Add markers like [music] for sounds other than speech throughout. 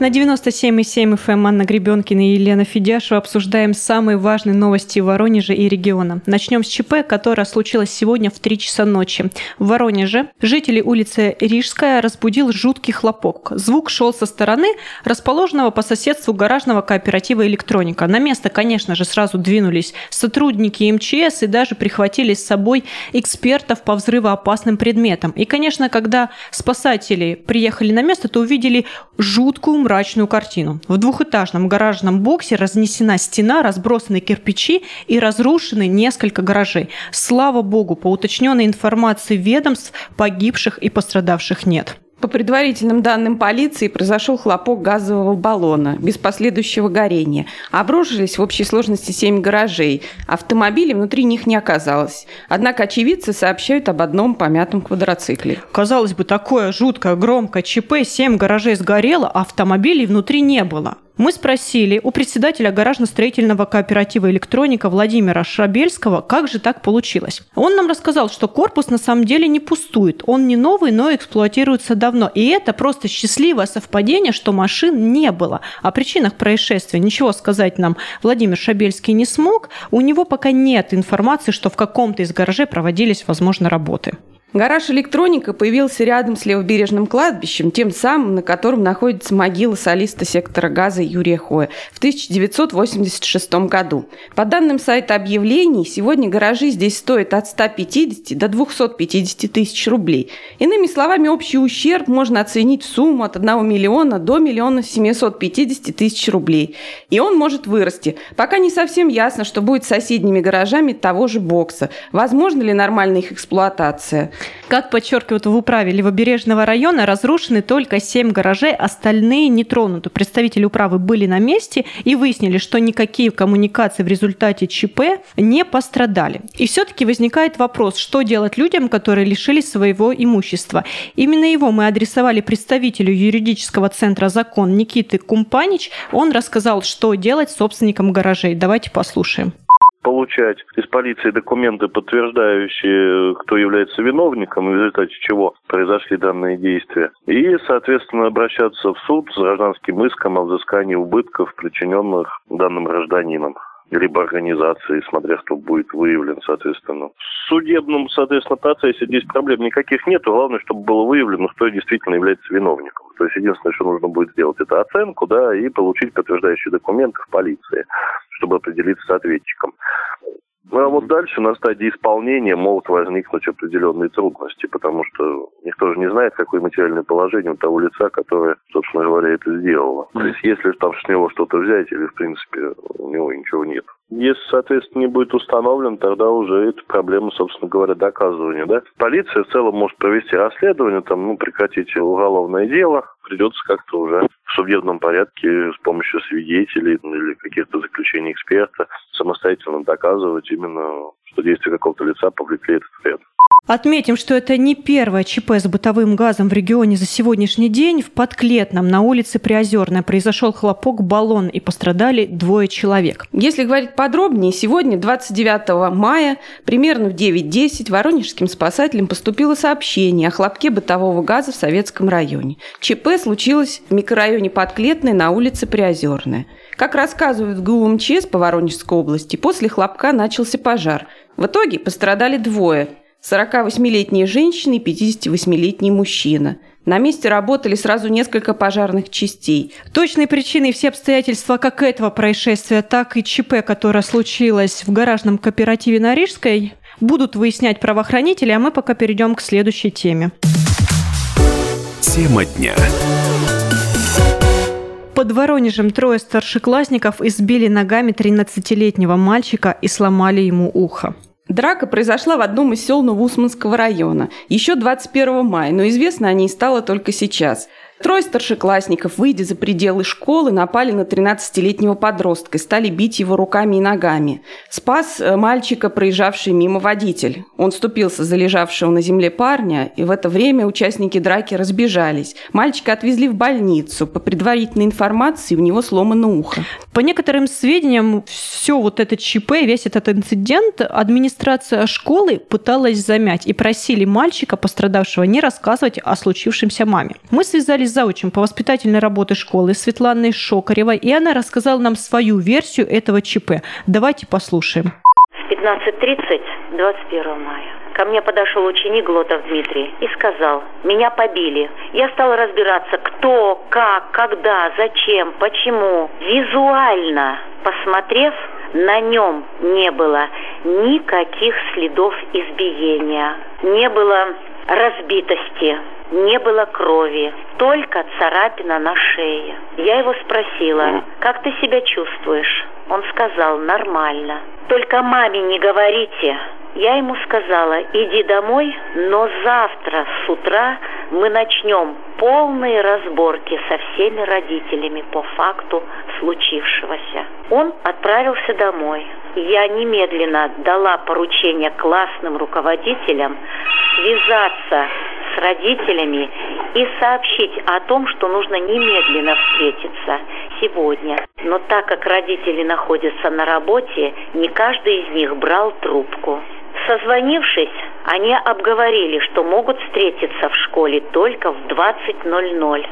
На 97,7 FM Анна Гребенкина и Елена Федяшева обсуждаем самые важные новости Воронежа и региона. Начнем с ЧП, которое случилось сегодня в 3 часа ночи. В Воронеже жители улицы Рижская разбудил жуткий хлопок. Звук шел со стороны расположенного по соседству гаражного кооператива «Электроника». На место, конечно же, сразу двинулись сотрудники МЧС и даже прихватили с собой экспертов по взрывоопасным предметам. И, конечно, когда спасатели приехали на место, то увидели жуткую мрачную картину. В двухэтажном гаражном боксе разнесена стена, разбросаны кирпичи и разрушены несколько гаражей. Слава богу, по уточненной информации ведомств погибших и пострадавших нет. По предварительным данным полиции, произошел хлопок газового баллона без последующего горения. Обружились в общей сложности семь гаражей. Автомобилей внутри них не оказалось. Однако очевидцы сообщают об одном помятом квадроцикле. Казалось бы, такое жуткое, громкое ЧП, семь гаражей сгорело, а автомобилей внутри не было. Мы спросили у председателя гаражно-строительного кооператива «Электроника» Владимира Шабельского, как же так получилось. Он нам рассказал, что корпус на самом деле не пустует. Он не новый, но эксплуатируется давно. И это просто счастливое совпадение, что машин не было. О причинах происшествия ничего сказать нам Владимир Шабельский не смог. У него пока нет информации, что в каком-то из гаражей проводились, возможно, работы. Гараж «Электроника» появился рядом с левобережным кладбищем, тем самым, на котором находится могила солиста сектора газа Юрия Хоя в 1986 году. По данным сайта объявлений, сегодня гаражи здесь стоят от 150 до 250 тысяч рублей. Иными словами, общий ущерб можно оценить в сумму от 1 миллиона до миллиона 750 тысяч рублей. И он может вырасти. Пока не совсем ясно, что будет с соседними гаражами того же бокса. Возможно ли нормальная их эксплуатация? Как подчеркивают в управе Левобережного района, разрушены только 7 гаражей, остальные не тронуты. Представители управы были на месте и выяснили, что никакие коммуникации в результате ЧП не пострадали. И все-таки возникает вопрос, что делать людям, которые лишились своего имущества. Именно его мы адресовали представителю юридического центра «Закон» Никиты Кумпанич. Он рассказал, что делать собственникам гаражей. Давайте послушаем получать из полиции документы, подтверждающие, кто является виновником, в результате чего произошли данные действия, и, соответственно, обращаться в суд с гражданским иском о взыскании убытков, причиненных данным гражданинам либо организации, смотря кто будет выявлен, соответственно. В судебном, соответственно, процессе здесь проблем никаких нет. Главное, чтобы было выявлено, кто действительно является виновником. То есть единственное, что нужно будет сделать, это оценку, да, и получить подтверждающие документы в полиции чтобы определиться с ответчиком. Ну а вот дальше на стадии исполнения могут возникнуть определенные трудности, потому что никто же не знает, какое материальное положение у того лица, которое, собственно говоря, это сделало. То есть если там с него что-то взять, или в принципе у него ничего нет. Если, соответственно, не будет установлен, тогда уже это проблема, собственно говоря, доказывания. Да? Полиция в целом может провести расследование, там, ну, прекратить уголовное дело, придется как-то уже в судебном порядке с помощью свидетелей или каких-то заключений эксперта самостоятельно доказывать именно, что действия какого-то лица повлекли этот вред. Отметим, что это не первое ЧП с бытовым газом в регионе за сегодняшний день. В Подклетном на улице Приозерная произошел хлопок баллон и пострадали двое человек. Если говорить подробнее, сегодня, 29 мая, примерно в 9.10 воронежским спасателям поступило сообщение о хлопке бытового газа в Советском районе. ЧП случилось в микрорайоне Подклетной на улице Приозерная. Как рассказывают в ГУ МЧС по Воронежской области, после хлопка начался пожар. В итоге пострадали двое 48-летняя женщина и 58-летний мужчина. На месте работали сразу несколько пожарных частей. Точные причины и все обстоятельства как этого происшествия, так и ЧП, которое случилось в гаражном кооперативе на Рижской, будут выяснять правоохранители, а мы пока перейдем к следующей теме. Тема дня. Под Воронежем трое старшеклассников избили ногами 13-летнего мальчика и сломали ему ухо. Драка произошла в одном из сел Новоусманского района еще 21 мая, но известно о ней стало только сейчас – Трое старшеклассников, выйдя за пределы школы, напали на 13-летнего подростка и стали бить его руками и ногами. Спас э, мальчика, проезжавший мимо водитель. Он ступился за лежавшего на земле парня, и в это время участники драки разбежались. Мальчика отвезли в больницу. По предварительной информации, у него сломано ухо. По некоторым сведениям, все вот это ЧП, весь этот инцидент администрация школы пыталась замять и просили мальчика, пострадавшего, не рассказывать о случившемся маме. Мы связались с заучим по воспитательной работе школы Светланой Шокаревой, и она рассказала нам свою версию этого ЧП. Давайте послушаем. 15.30, 21 мая. Ко мне подошел ученик Глотов Дмитрий и сказал, меня побили. Я стала разбираться, кто, как, когда, зачем, почему. Визуально посмотрев, на нем не было никаких следов избиения, не было разбитости, не было крови, только царапина на шее. Я его спросила, как ты себя чувствуешь? Он сказал, нормально. Только маме не говорите. Я ему сказала, иди домой, но завтра с утра мы начнем полные разборки со всеми родителями по факту случившегося. Он отправился домой. Я немедленно дала поручение классным руководителям связаться с родителями и сообщить о том, что нужно немедленно встретиться сегодня. Но так как родители находятся на работе, не каждый из них брал трубку. Созвонившись, они обговорили, что могут встретиться в школе только в 20.00.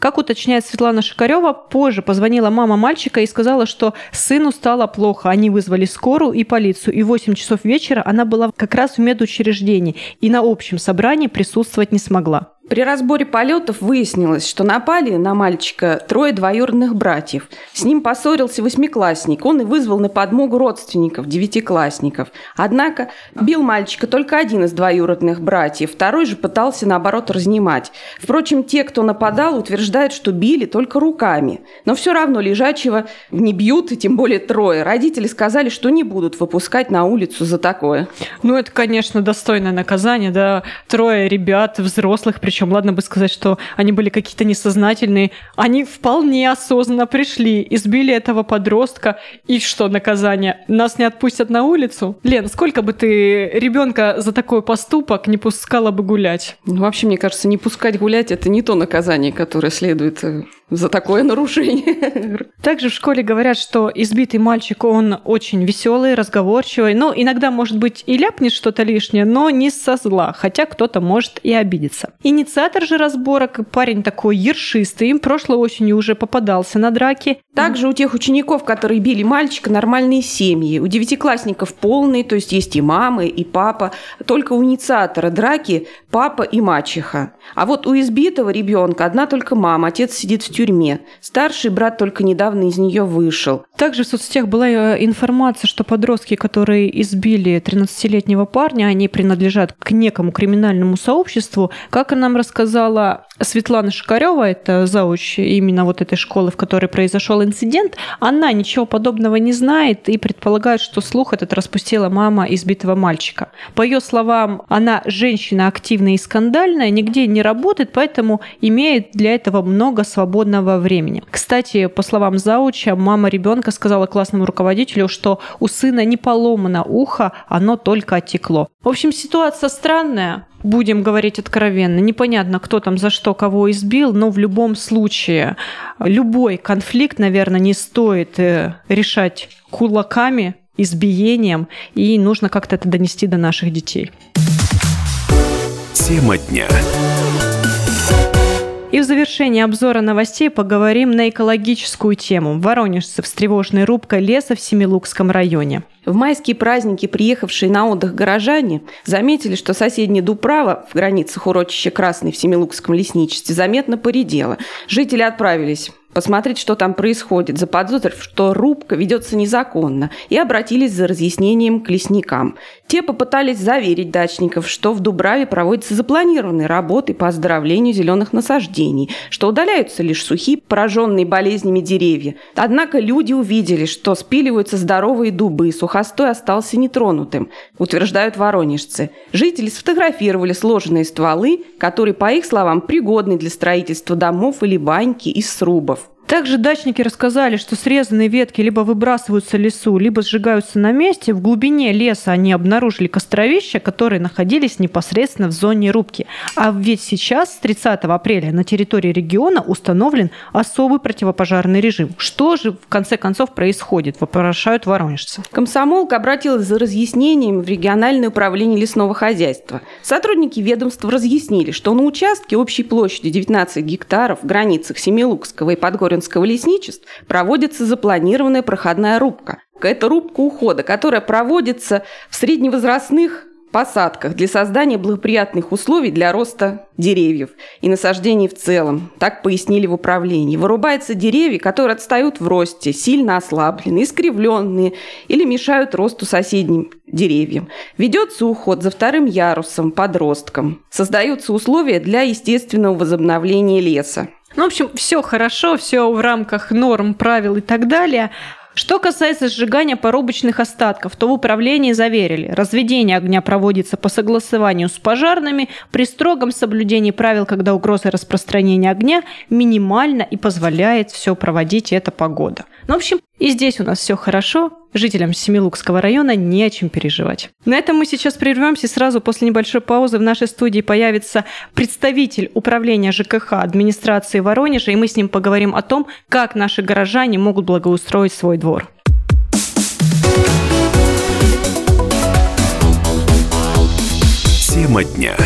Как уточняет Светлана Шикарева, позже позвонила мама мальчика и сказала, что сыну стало плохо. Они вызвали скорую и полицию. И в 8 часов вечера она была как раз в медучреждении и на общем собрании присутствовать не смогла. При разборе полетов выяснилось, что напали на мальчика трое двоюродных братьев. С ним поссорился восьмиклассник. Он и вызвал на подмогу родственников, девятиклассников. Однако бил мальчика только один из двоюродных братьев. Второй же пытался, наоборот, разнимать. Впрочем, те, кто нападал, утверждают, что били только руками. Но все равно лежачего не бьют, и тем более трое. Родители сказали, что не будут выпускать на улицу за такое. Ну, это, конечно, достойное наказание, да. Трое ребят, взрослых, причем причем, ладно бы сказать, что они были какие-то несознательные, они вполне осознанно пришли, избили этого подростка, и что наказание? Нас не отпустят на улицу? Лен, сколько бы ты ребенка за такой поступок не пускала бы гулять? Ну, вообще, мне кажется, не пускать гулять – это не то наказание, которое следует э, за такое нарушение. [laughs] Также в школе говорят, что избитый мальчик, он очень веселый, разговорчивый. Ну, иногда, может быть, и ляпнет что-то лишнее, но не со зла, хотя кто-то может и обидеться. Инициатор же разборок, парень такой ершистый, им прошлой осенью уже попадался на драки. Также у тех учеников, которые били мальчика, нормальные семьи. У девятиклассников полные, то есть есть и мамы, и папа. Только у инициатора драки папа и мачеха. А вот у избитого ребенка одна только мама, отец сидит в тюрьме. Старший брат только недавно из нее вышел. Также в соцсетях была э, информация, что подростки, которые избили 13-летнего парня, они принадлежат к некому криминальному сообществу. Как нам рассказала Светлана Шикарева, это зауч именно вот этой школы, в которой произошел инцидент, она ничего подобного не знает и предполагает, что слух этот распустила мама избитого мальчика. По ее словам, она женщина активная и скандальная, нигде не работает, поэтому имеет для этого много свободного времени. Кстати, по словам зауча, мама ребенка сказала классному руководителю, что у сына не поломано ухо, оно только оттекло. В общем, ситуация странная будем говорить откровенно, непонятно, кто там за что кого избил, но в любом случае любой конфликт, наверное, не стоит э, решать кулаками, избиением, и нужно как-то это донести до наших детей. Тема дня. И в завершении обзора новостей поговорим на экологическую тему. Воронежцы с тревожной рубкой леса в Семилукском районе. В майские праздники приехавшие на отдых горожане заметили, что соседняя Дуправа в границах урочища Красный в Семилукском лесничестве заметно поредела. Жители отправились посмотреть, что там происходит, заподозрив, что рубка ведется незаконно, и обратились за разъяснением к лесникам. Те попытались заверить дачников, что в Дубраве проводятся запланированные работы по оздоровлению зеленых насаждений, что удаляются лишь сухие, пораженные болезнями деревья. Однако люди увидели, что спиливаются здоровые дубы, сухостой остался нетронутым, утверждают воронежцы. Жители сфотографировали сложенные стволы, которые, по их словам, пригодны для строительства домов или баньки из срубов. Также дачники рассказали, что срезанные ветки либо выбрасываются лесу, либо сжигаются на месте. В глубине леса они обнаружили костровища, которые находились непосредственно в зоне рубки. А ведь сейчас, с 30 апреля, на территории региона установлен особый противопожарный режим. Что же в конце концов происходит, вопрошают воронежцы. Комсомолка обратилась за разъяснением в региональное управление лесного хозяйства. Сотрудники ведомства разъяснили, что на участке общей площадью 19 гектаров в границах Семилукского и Подгоринского лесничеств проводится запланированная проходная рубка. Это рубка ухода, которая проводится в средневозрастных посадках для создания благоприятных условий для роста деревьев и насаждений в целом. Так пояснили в управлении. Вырубаются деревья, которые отстают в росте, сильно ослабленные, искривленные или мешают росту соседним деревьям. Ведется уход за вторым ярусом, подростком. Создаются условия для естественного возобновления леса. Ну, в общем, все хорошо, все в рамках норм, правил и так далее. Что касается сжигания порубочных остатков, то в управлении заверили, разведение огня проводится по согласованию с пожарными при строгом соблюдении правил, когда угроза распространения огня минимальна и позволяет все проводить эта погода. Ну, в общем, и здесь у нас все хорошо, жителям Семилукского района не о чем переживать. На этом мы сейчас прервемся. Сразу после небольшой паузы в нашей студии появится представитель управления ЖКХ администрации Воронежа, и мы с ним поговорим о том, как наши горожане могут благоустроить свой двор. Тема дня.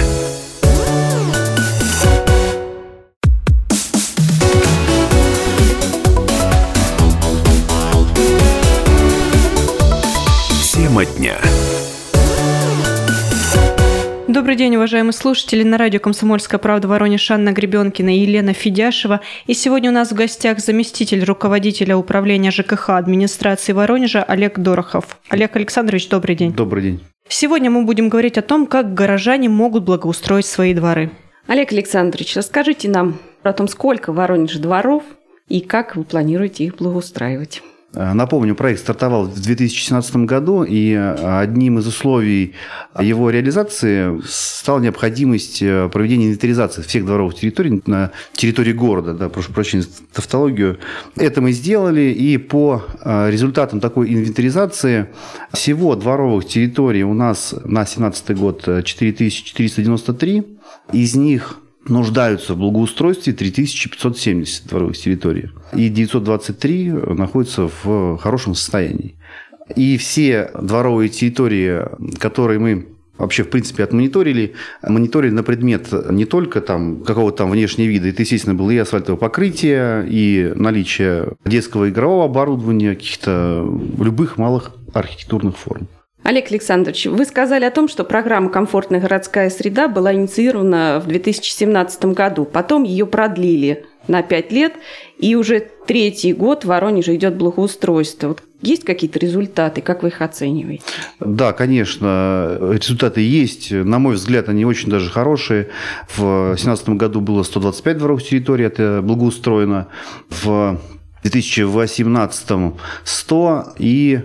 Тема дня. Добрый день, уважаемые слушатели. На радио «Комсомольская правда» Воронеж Анна Гребенкина и Елена Федяшева. И сегодня у нас в гостях заместитель руководителя управления ЖКХ администрации Воронежа Олег Дорохов. Олег Александрович, добрый день. Добрый день. Сегодня мы будем говорить о том, как горожане могут благоустроить свои дворы. Олег Александрович, расскажите нам о том, сколько в Воронеже дворов и как вы планируете их благоустраивать. Напомню, проект стартовал в 2017 году, и одним из условий его реализации стала необходимость проведения инвентаризации всех дворовых территорий на территории города. Да, прошу прощения за тавтологию. Это мы сделали, и по результатам такой инвентаризации всего дворовых территорий у нас на 2017 год 4493. Из них нуждаются в благоустройстве 3570 дворовых территорий. И 923 находятся в хорошем состоянии. И все дворовые территории, которые мы вообще, в принципе, отмониторили, мониторили на предмет не только там какого-то там внешнего вида, это, естественно, было и асфальтовое покрытие, и наличие детского игрового оборудования, каких-то любых малых архитектурных форм. Олег Александрович, вы сказали о том, что программа «Комфортная городская среда» была инициирована в 2017 году. Потом ее продлили на пять лет, и уже третий год в Воронеже идет благоустройство. Вот есть какие-то результаты, как вы их оцениваете? Да, конечно, результаты есть. На мой взгляд, они очень даже хорошие. В 2017 году было 125 дворовых территорий, это благоустроено. В 2018 100 и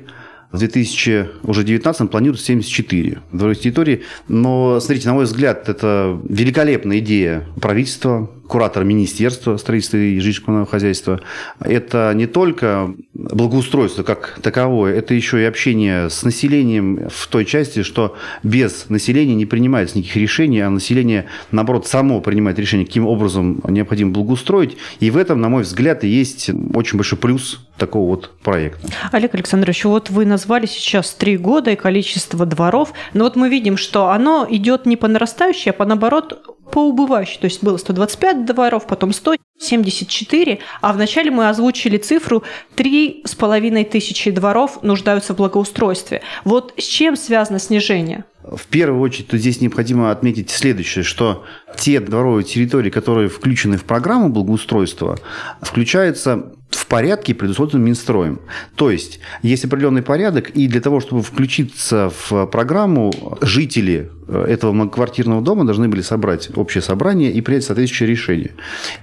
в 2019 планируется 74 дворовых территорий. Но, смотрите, на мой взгляд, это великолепная идея правительства, куратора Министерства строительства и жилищного хозяйства. Это не только благоустройство как таковое, это еще и общение с населением в той части, что без населения не принимается никаких решений, а население, наоборот, само принимает решение, каким образом необходимо благоустроить. И в этом, на мой взгляд, есть очень большой плюс такого вот проекта. Олег Александрович, вот вы назвали сейчас три года и количество дворов, но вот мы видим, что оно идет не по нарастающей, а по наоборот по убывающей. То есть было 125 дворов, потом 174, а вначале мы озвучили цифру 3,5 тысячи дворов нуждаются в благоустройстве. Вот с чем связано снижение? В первую очередь, то здесь необходимо отметить следующее, что те дворовые территории, которые включены в программу благоустройства, включаются в порядке, предусмотренном Минстроем. То есть, есть определенный порядок, и для того, чтобы включиться в программу, жители э, этого многоквартирного дома должны были собрать общее собрание и принять соответствующее решение.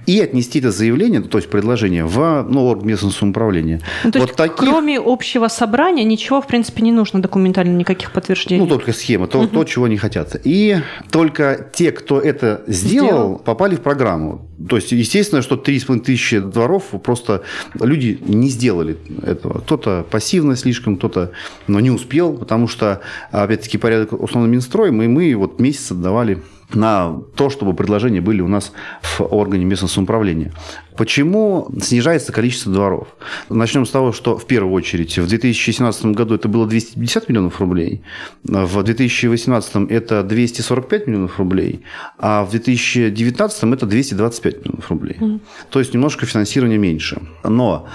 И отнести это заявление, то есть предложение, в ну, орган местного самоуправления. Ну, то вот есть, таких... кроме общего собрания, ничего, в принципе, не нужно документально, никаких подтверждений. Ну, только схема, то, угу. то чего не хотят. И только те, кто это сделал, сделал, попали в программу. То есть, естественно, что 3,5 тысячи дворов просто люди не сделали этого. Кто-то пассивно слишком, кто-то но не успел, потому что, опять-таки, порядок основной Минстроем, и мы вот месяц отдавали на то, чтобы предложения были у нас в органе местного самоуправления. Почему снижается количество дворов? Начнем с того, что в первую очередь в 2017 году это было 250 миллионов рублей, в 2018 это 245 миллионов рублей, а в 2019 это 225 миллионов рублей. Mm. То есть немножко финансирования меньше. Но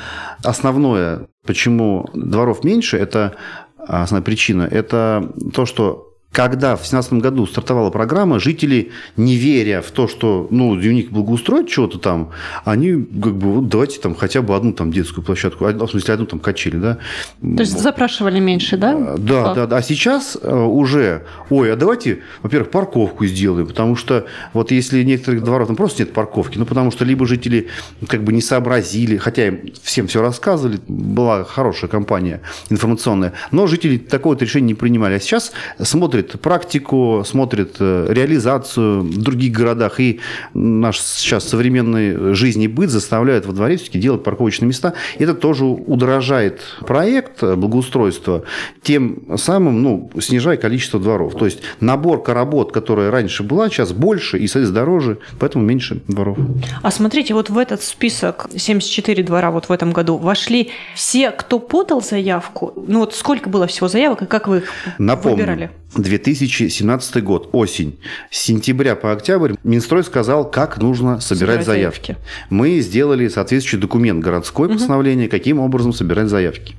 основное, почему дворов меньше, это основная причина, это то, что когда в 2017 году стартовала программа, жители, не веря в то, что ну, у них благоустроить чего-то там, они как бы вот давайте там хотя бы одну там детскую площадку, в смысле одну там качели, да. То есть запрашивали меньше, да? Да, да, да. А сейчас э, уже, ой, а давайте, во-первых, парковку сделаем, потому что вот если некоторых дворов там просто нет парковки, ну потому что либо жители как бы не сообразили, хотя им всем все рассказывали, была хорошая компания информационная, но жители такое вот решение не принимали. А сейчас смотрят смотрит практику, смотрит э, реализацию в других городах. И наш сейчас современный жизнь и быт заставляет во дворе все-таки делать парковочные места. Это тоже удорожает проект благоустройства, тем самым ну, снижая количество дворов. То есть наборка работ, которая раньше была, сейчас больше и, соответственно, дороже, поэтому меньше дворов. А смотрите, вот в этот список 74 двора вот в этом году вошли все, кто подал заявку. Ну вот сколько было всего заявок и как вы их Напомню, выбирали? 2017 год, осень. С сентября по октябрь Минстрой сказал, как нужно собирать, собирать заявки. заявки. Мы сделали соответствующий документ городское постановление, угу. каким образом собирать заявки.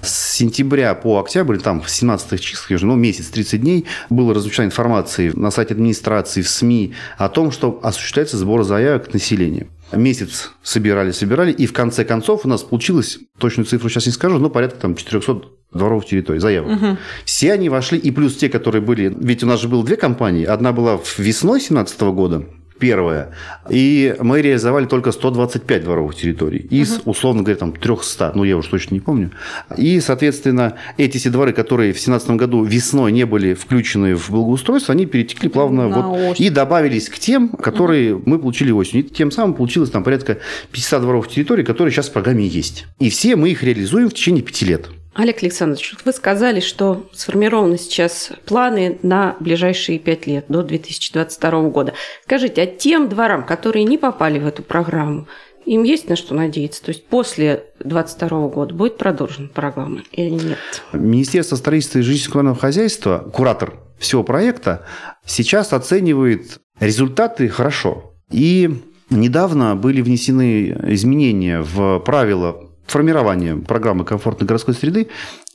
С сентября по октябрь, там в 17 числах, ну, месяц, 30 дней, было размещена информация на сайте администрации, в СМИ о том, что осуществляется сбор заявок населения. Месяц собирали, собирали, и в конце концов у нас получилось, точную цифру сейчас не скажу, но порядка там 400 дворовых территорий, заявок. Угу. Все они вошли, и плюс те, которые были... Ведь у нас же было две компании. Одна была весной 2017 года, первая. И мы реализовали только 125 дворовых территорий из, угу. условно говоря, там 300, ну я уж точно не помню. И, соответственно, эти все дворы, которые в 2017 году весной не были включены в благоустройство, они перетекли плавно вот, и добавились к тем, которые угу. мы получили осенью. И тем самым получилось там порядка 50 дворовых территорий, которые сейчас в программе есть. И все мы их реализуем в течение пяти лет. Олег Александрович, вы сказали, что сформированы сейчас планы на ближайшие пять лет, до 2022 года. Скажите, а тем дворам, которые не попали в эту программу, им есть на что надеяться? То есть после 2022 года будет продолжена программа или нет? Министерство строительства и жилищного хозяйства, куратор всего проекта, сейчас оценивает результаты хорошо. И недавно были внесены изменения в правила формирование программы комфортной городской среды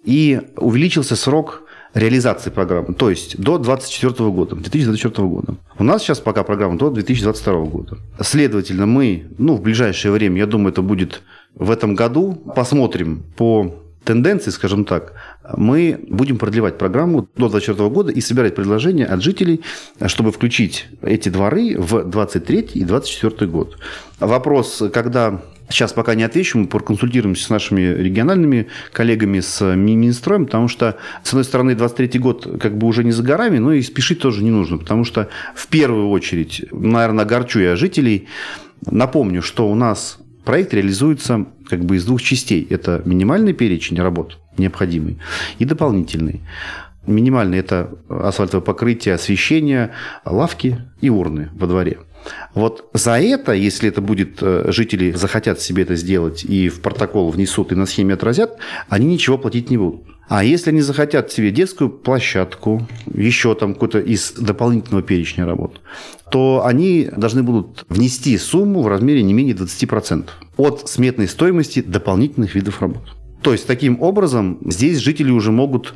и увеличился срок реализации программы, то есть до 2024 года, 2024 года. У нас сейчас пока программа до 2022 года. Следовательно, мы, ну, в ближайшее время, я думаю, это будет в этом году, посмотрим по тенденции, скажем так, мы будем продлевать программу до 2024 года и собирать предложения от жителей, чтобы включить эти дворы в 2023 и 2024 год. Вопрос, когда Сейчас пока не отвечу, мы проконсультируемся с нашими региональными коллегами, с Минстроем, потому что, с одной стороны, 23 год как бы уже не за горами, но и спешить тоже не нужно, потому что в первую очередь, наверное, огорчу я жителей, напомню, что у нас проект реализуется как бы из двух частей. Это минимальный перечень работ необходимый и дополнительный. Минимальный – это асфальтовое покрытие, освещение, лавки и урны во дворе. Вот за это, если это будет, э, жители захотят себе это сделать и в протокол внесут и на схеме отразят, они ничего платить не будут. А если они захотят себе детскую площадку, еще там какой-то из дополнительного перечня работ, то они должны будут внести сумму в размере не менее 20% от сметной стоимости дополнительных видов работ. То есть, таким образом, здесь жители уже могут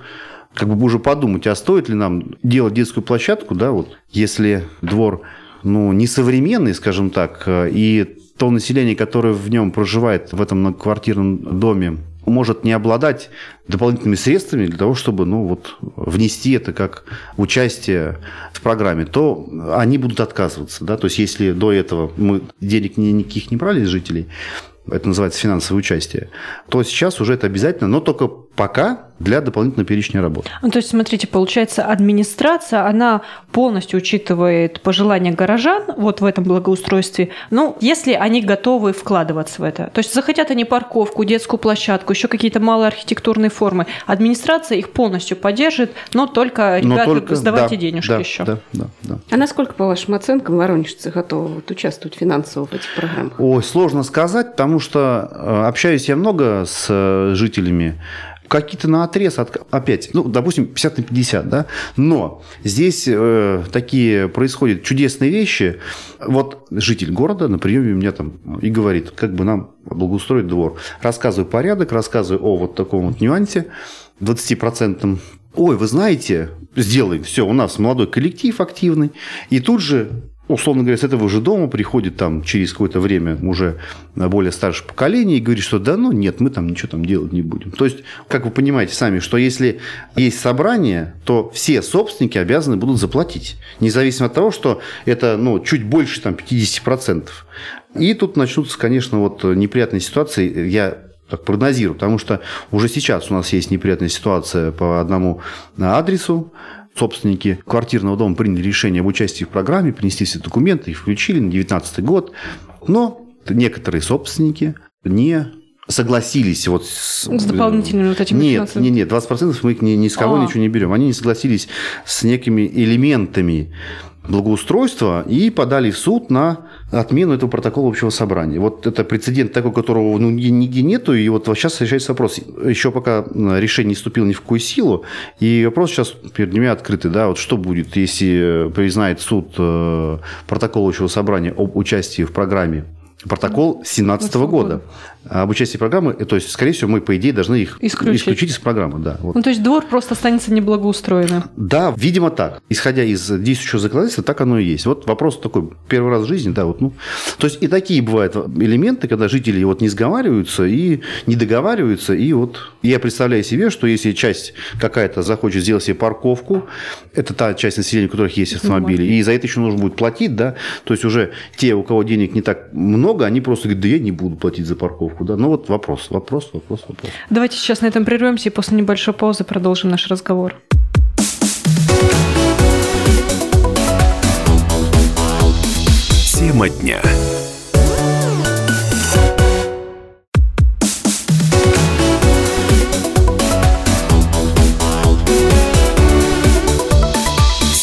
как бы уже подумать, а стоит ли нам делать детскую площадку, да, вот, если двор ну, несовременный, скажем так, и то население, которое в нем проживает, в этом многоквартирном доме, может не обладать дополнительными средствами для того, чтобы ну, вот, внести это как участие в программе, то они будут отказываться. Да? То есть, если до этого мы денег никаких не брали из жителей, это называется финансовое участие, то сейчас уже это обязательно, но только пока для дополнительного перечня работ. Ну, то есть, смотрите, получается, администрация, она полностью учитывает пожелания горожан вот в этом благоустройстве, ну, если они готовы вкладываться в это. То есть, захотят они парковку, детскую площадку, еще какие-то малые архитектурные формы, администрация их полностью поддержит, но только, ребята, но только, сдавайте да, денежки да, еще. Да, да, да. А насколько, по вашим оценкам, воронежцы готовы вот участвовать финансово в этих программах? Ой, сложно сказать, потому что э, общаюсь я много с э, жителями какие-то на отрез, опять, ну, допустим, 50 на 50, да, но здесь э, такие происходят чудесные вещи. Вот житель города на приеме у меня там и говорит, как бы нам благоустроить двор. Рассказываю порядок, рассказываю о вот таком вот нюансе 20%. Ой, вы знаете, сделаем, все, у нас молодой коллектив активный, и тут же условно говоря, с этого же дома приходит там через какое-то время уже более старшее поколение и говорит, что да, ну нет, мы там ничего там делать не будем. То есть, как вы понимаете сами, что если есть собрание, то все собственники обязаны будут заплатить, независимо от того, что это ну, чуть больше там 50%. И тут начнутся, конечно, вот неприятные ситуации. Я так прогнозирую, потому что уже сейчас у нас есть неприятная ситуация по одному адресу, собственники квартирного дома приняли решение об участии в программе, принесли все документы, их включили на 2019 год. Но некоторые собственники не согласились вот с, с дополнительными вот этими Нет, нет, нет, 20% мы их ни, ни с кого а. ничего не берем. Они не согласились с некими элементами благоустройства и подали в суд на отмену этого протокола общего собрания. Вот это прецедент такой, которого ну, нигде нету, и вот сейчас решается вопрос. Еще пока решение не вступило ни в какую силу, и вопрос сейчас перед ними открытый, да, вот что будет, если признает суд э, протокол общего собрания об участии в программе протокол 2017 года об участии программы, то есть, скорее всего, мы, по идее, должны их исключить, исключить из программы. Да, вот. Ну, то есть двор просто останется неблагоустроенным. Да, видимо, так. Исходя из действующего законодательства, так оно и есть. Вот вопрос такой, первый раз в жизни, да, вот, ну. То есть и такие бывают элементы, когда жители вот не сговариваются и не договариваются, и вот я представляю себе, что если часть какая-то захочет сделать себе парковку, это та часть населения, у которых есть автомобили, и за это еще нужно будет платить, да, то есть уже те, у кого денег не так много, много, они просто говорят, да я не буду платить за парковку. Да? Ну вот вопрос, вопрос, вопрос, вопрос. Давайте сейчас на этом прервемся и после небольшой паузы продолжим наш разговор. Тема дня.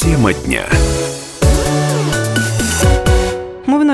Тема дня.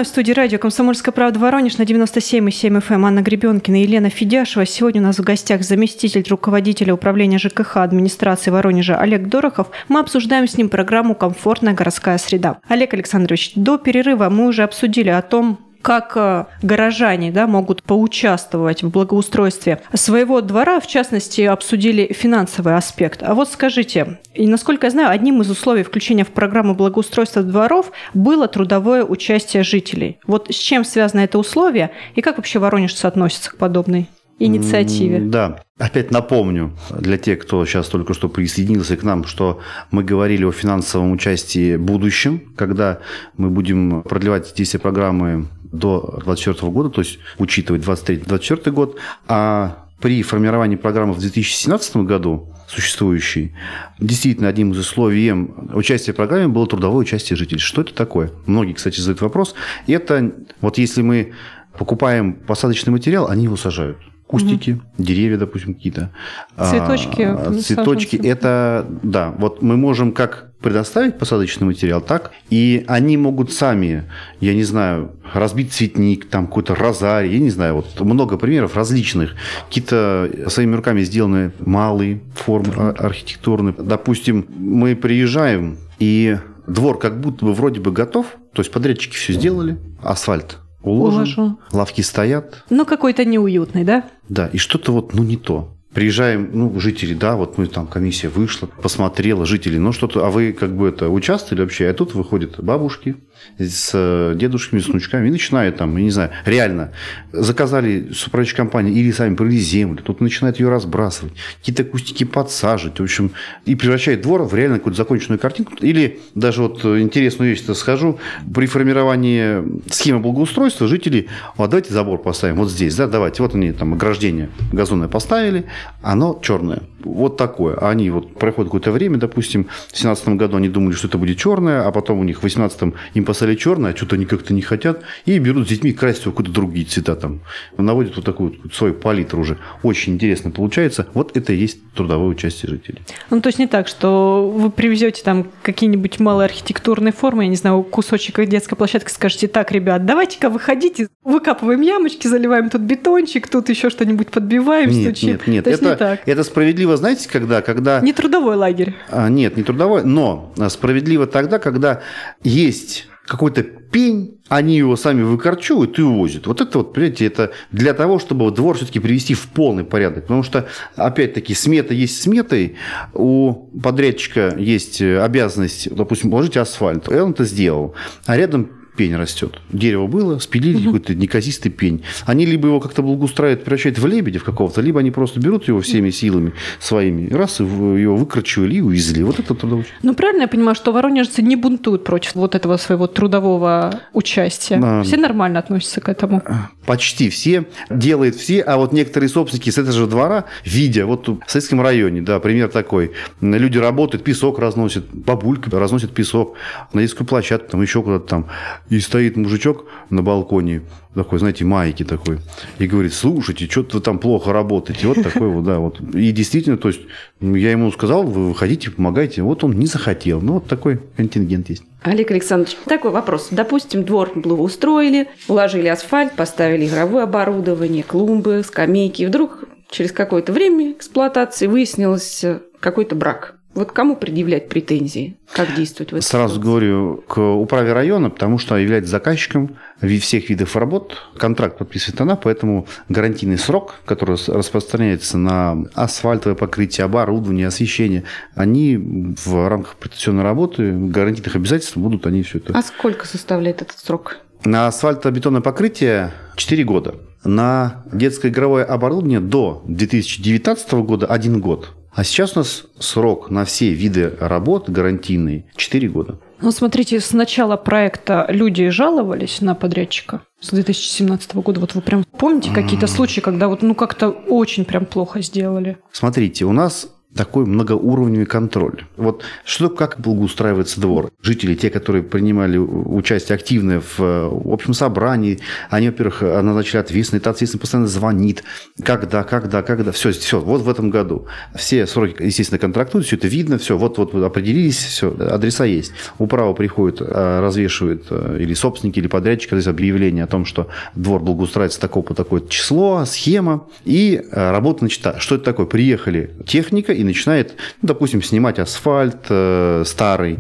Вновь в студии радио «Комсомольская правда» Воронеж на 97,7 FM. Эм. Анна Гребенкина и Елена Федяшева. Сегодня у нас в гостях заместитель руководителя управления ЖКХ администрации Воронежа Олег Дорохов. Мы обсуждаем с ним программу «Комфортная городская среда». Олег Александрович, до перерыва мы уже обсудили о том, как э, горожане да, могут поучаствовать в благоустройстве своего двора, в частности, обсудили финансовый аспект. А вот скажите, и насколько я знаю, одним из условий включения в программу благоустройства дворов было трудовое участие жителей. Вот с чем связано это условие и как вообще воронежцы относятся к подобной инициативе. Да. Опять напомню для тех, кто сейчас только что присоединился к нам, что мы говорили о финансовом участии в будущем, когда мы будем продлевать действие программы до 2024 года, то есть учитывать 23-24 год, а при формировании программы в 2017 году существующей, действительно одним из условий участия в программе было трудовое участие жителей. Что это такое? Многие, кстати, задают вопрос. Это вот если мы покупаем посадочный материал, они его сажают кустики, угу. деревья, допустим, какие-то. Цветочки. А, цветочки. Это, да, вот мы можем как предоставить посадочный материал, так и они могут сами, я не знаю, разбить цветник, там какой-то розарий, я не знаю, вот много примеров различных. Какие-то своими руками сделанные малые формы архитектурные. Допустим, мы приезжаем, и двор как будто бы вроде бы готов, то есть подрядчики все сделали, асфальт уложен, Уложу. лавки стоят. Ну, какой-то неуютный, да? Да, и что-то вот, ну, не то. Приезжаем, ну, жители, да, вот мы там, комиссия вышла, посмотрела, жители, ну, что-то, а вы как бы это участвовали вообще? А тут выходят бабушки с э, дедушками, с внучками и начинают там, я не знаю, реально, заказали с управляющей компании или сами провели землю, тут начинают ее разбрасывать, какие-то кустики подсаживать, в общем, и превращает двор в реально какую-то законченную картинку. Или даже вот интересную вещь скажу, при формировании схемы благоустройства жители, вот давайте забор поставим вот здесь, да, давайте, вот они там ограждение газонное поставили, оно черное. Вот такое. Они вот проходят какое-то время, допустим, в 2017 году они думали, что это будет черное, а потом у них в 2018 им поставили черное, а что-то они как-то не хотят, и берут с детьми красить какие-то другие цвета там. Наводят вот такую вот свою палитру уже. Очень интересно получается. Вот это и есть трудовое участие жителей. Ну, то есть не так, что вы привезете там какие-нибудь малые архитектурные формы, я не знаю, кусочек детской площадки, скажете, так, ребят, давайте-ка выходите, выкапываем ямочки, заливаем тут бетончик, тут еще что-нибудь подбиваем, нет, стучим. Нет, нет, То это, не так. это справедливо, знаете, когда? когда... Не трудовой лагерь. А, нет, не трудовой, но справедливо тогда, когда есть какой-то пень, они его сами выкорчуют и увозят. Вот это вот, понимаете, это для того, чтобы двор все-таки привести в полный порядок. Потому что, опять-таки, смета есть сметой. У подрядчика есть обязанность, допустим, положить асфальт. И он это сделал. А рядом пень растет. Дерево было, спилили угу. какой-то неказистый пень. Они либо его как-то благоустраивают, превращают в лебедя в какого-то, либо они просто берут его всеми силами своими, раз, его выкручивали и увезли. Вот это трудоучение. Ну, правильно я понимаю, что воронежцы не бунтуют против вот этого своего трудового участия? А, все нормально относятся к этому? Почти все. Делают все, а вот некоторые собственники с этого же двора, видя, вот в Советском районе, да, пример такой, люди работают, песок разносят, бабулька разносит песок на детскую площадку, там еще куда-то там. И стоит мужичок на балконе, такой, знаете, майки такой, и говорит, слушайте, что-то вы там плохо работаете. Вот такой вот, да, вот. И действительно, то есть, я ему сказал, вы выходите, помогайте. Вот он не захотел. Ну, вот такой контингент есть. Олег Александрович, такой вопрос. Допустим, двор благоустроили, уложили асфальт, поставили игровое оборудование, клумбы, скамейки. Вдруг через какое-то время эксплуатации выяснилось какой-то брак. Вот кому предъявлять претензии? Как действовать в этом Сразу ситуации? говорю к управе района, потому что является заказчиком всех видов работ. Контракт подписывает она, поэтому гарантийный срок, который распространяется на асфальтовое покрытие, оборудование, освещение, они в рамках предотвращенной работы, гарантийных обязательств будут они все это. А сколько составляет этот срок? На асфальтобетонное покрытие 4 года. На детское игровое оборудование до 2019 года 1 год. А сейчас у нас срок на все виды работ гарантийный 4 года. Ну, смотрите, с начала проекта люди жаловались на подрядчика с 2017 года. Вот вы прям помните какие-то случаи, когда вот ну как-то очень прям плохо сделали? Смотрите, у нас такой многоуровневый контроль. Вот что, как благоустраивается двор? Жители, те, которые принимали участие активно в, в общем собрании, они, во-первых, назначили ответственность, этот ответственный постоянно звонит. Когда, когда, когда. Все, все, вот в этом году. Все сроки, естественно, контрактуют, все это видно, все, вот-вот определились, все, адреса есть. Управа приходит, а, развешивает э, или собственники, или подрядчик, здесь объявление о том, что двор благоустраивается такое по такое число, схема, и э, работа начата. Что это такое? Приехали техника, и начинает, ну, допустим, снимать асфальт э, старый.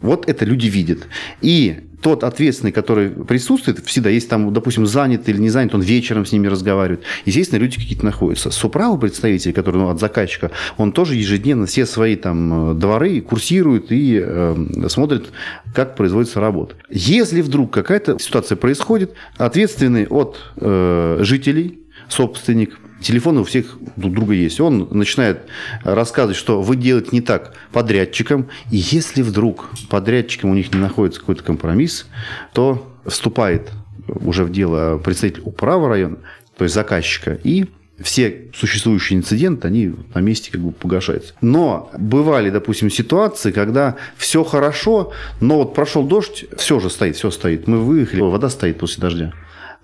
Вот это люди видят. И тот ответственный, который присутствует, всегда есть там, допустим, занят или не занят, он вечером с ними разговаривает. Естественно, люди какие-то находятся. Суправа представитель, который ну, от заказчика, он тоже ежедневно все свои там дворы курсирует и э, смотрит, как производится работа. Если вдруг какая-то ситуация происходит, ответственный от э, жителей, собственник, Телефоны у всех друг друга есть. Он начинает рассказывать, что вы делаете не так подрядчикам. И если вдруг подрядчикам у них не находится какой-то компромисс, то вступает уже в дело представитель управы района, то есть заказчика, и все существующие инциденты, они на месте как бы погашаются. Но бывали, допустим, ситуации, когда все хорошо, но вот прошел дождь, все же стоит, все стоит. Мы выехали, вода стоит после дождя.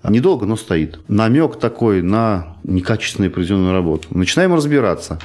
Недолго, но стоит. Намек такой на некачественную произведенную работу. Начинаем разбираться.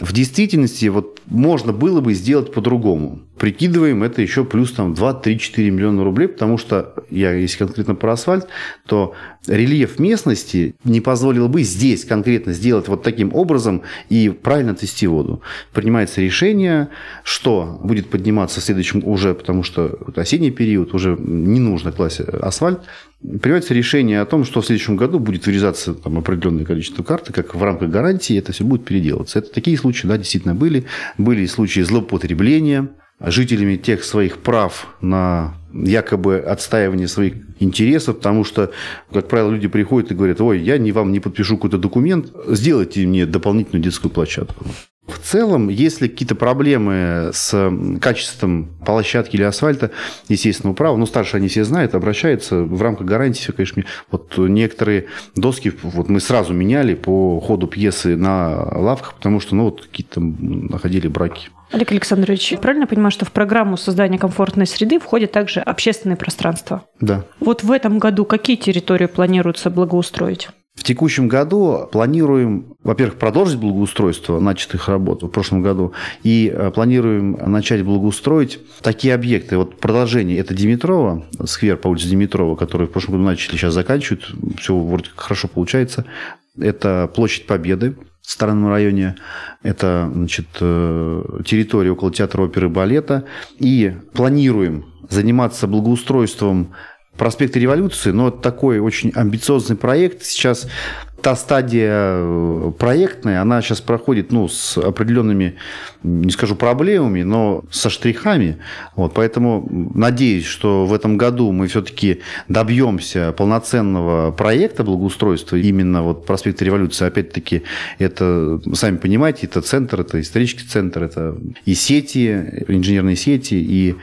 В действительности вот можно было бы сделать по-другому. Прикидываем это еще плюс там 2-3-4 миллиона рублей, потому что, я если конкретно про асфальт, то рельеф местности не позволил бы здесь конкретно сделать вот таким образом и правильно отвести воду. Принимается решение, что будет подниматься в следующем уже, потому что осенний период уже не нужно класть асфальт, Принимается решение о том, что в следующем году будет вырезаться там, определенное количество значит, карты, как в рамках гарантии это все будет переделываться. Это такие случаи, да, действительно были. Были случаи злоупотребления жителями тех своих прав на якобы отстаивание своих интересов, потому что, как правило, люди приходят и говорят, ой, я не вам не подпишу какой-то документ, сделайте мне дополнительную детскую площадку. В целом, если какие-то проблемы с качеством площадки или асфальта, естественного права, ну, старше они все знают, обращаются в рамках гарантии, все, конечно, вот некоторые доски вот мы сразу меняли по ходу пьесы на лавках, потому что, ну, вот какие-то находили браки. Олег Александрович, правильно понимаю, что в программу создания комфортной среды входит также общественное пространство? Да. Вот в этом году какие территории планируется благоустроить? В текущем году планируем, во-первых, продолжить благоустройство начатых работ в прошлом году, и э, планируем начать благоустроить такие объекты. Вот продолжение – это Димитрова, сквер по улице Димитрова, который в прошлом году начали, сейчас заканчивают, все вроде хорошо получается. Это площадь Победы, в Старом районе. Это значит, э, территория около театра оперы и балета. И планируем заниматься благоустройством проспекта Революции, но такой очень амбициозный проект. Сейчас та стадия э, проектная, она сейчас проходит ну, с определенными, не скажу проблемами, но со штрихами. Вот, поэтому надеюсь, что в этом году мы все-таки добьемся полноценного проекта благоустройства именно вот проспекта Революции. Опять-таки, это, сами понимаете, это центр, это исторический центр, это и сети, инженерные сети, и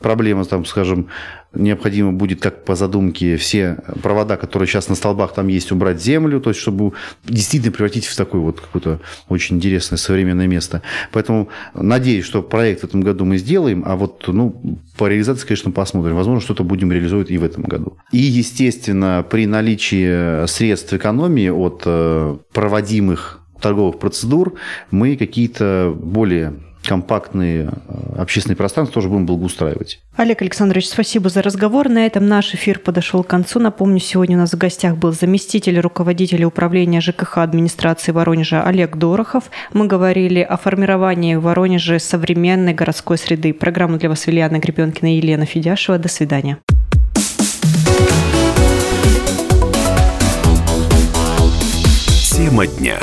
проблема, там, скажем, необходимо будет, как по задумке, все провода, которые сейчас на столбах там есть, убрать землю, то есть чтобы действительно превратить в такое вот какое-то очень интересное современное место. Поэтому надеюсь, что проект в этом году мы сделаем, а вот ну, по реализации, конечно, посмотрим. Возможно, что-то будем реализовывать и в этом году. И, естественно, при наличии средств экономии от э, проводимых торговых процедур мы какие-то более компактные э, общественные пространства тоже будем благоустраивать. Олег Александрович, спасибо за разговор. На этом наш эфир подошел к концу. Напомню, сегодня у нас в гостях был заместитель руководителя управления ЖКХ администрации Воронежа Олег Дорохов. Мы говорили о формировании в Воронеже современной городской среды. Программу для вас вели Анна Гребенкина и Елена Федяшева. До свидания. Тема дня.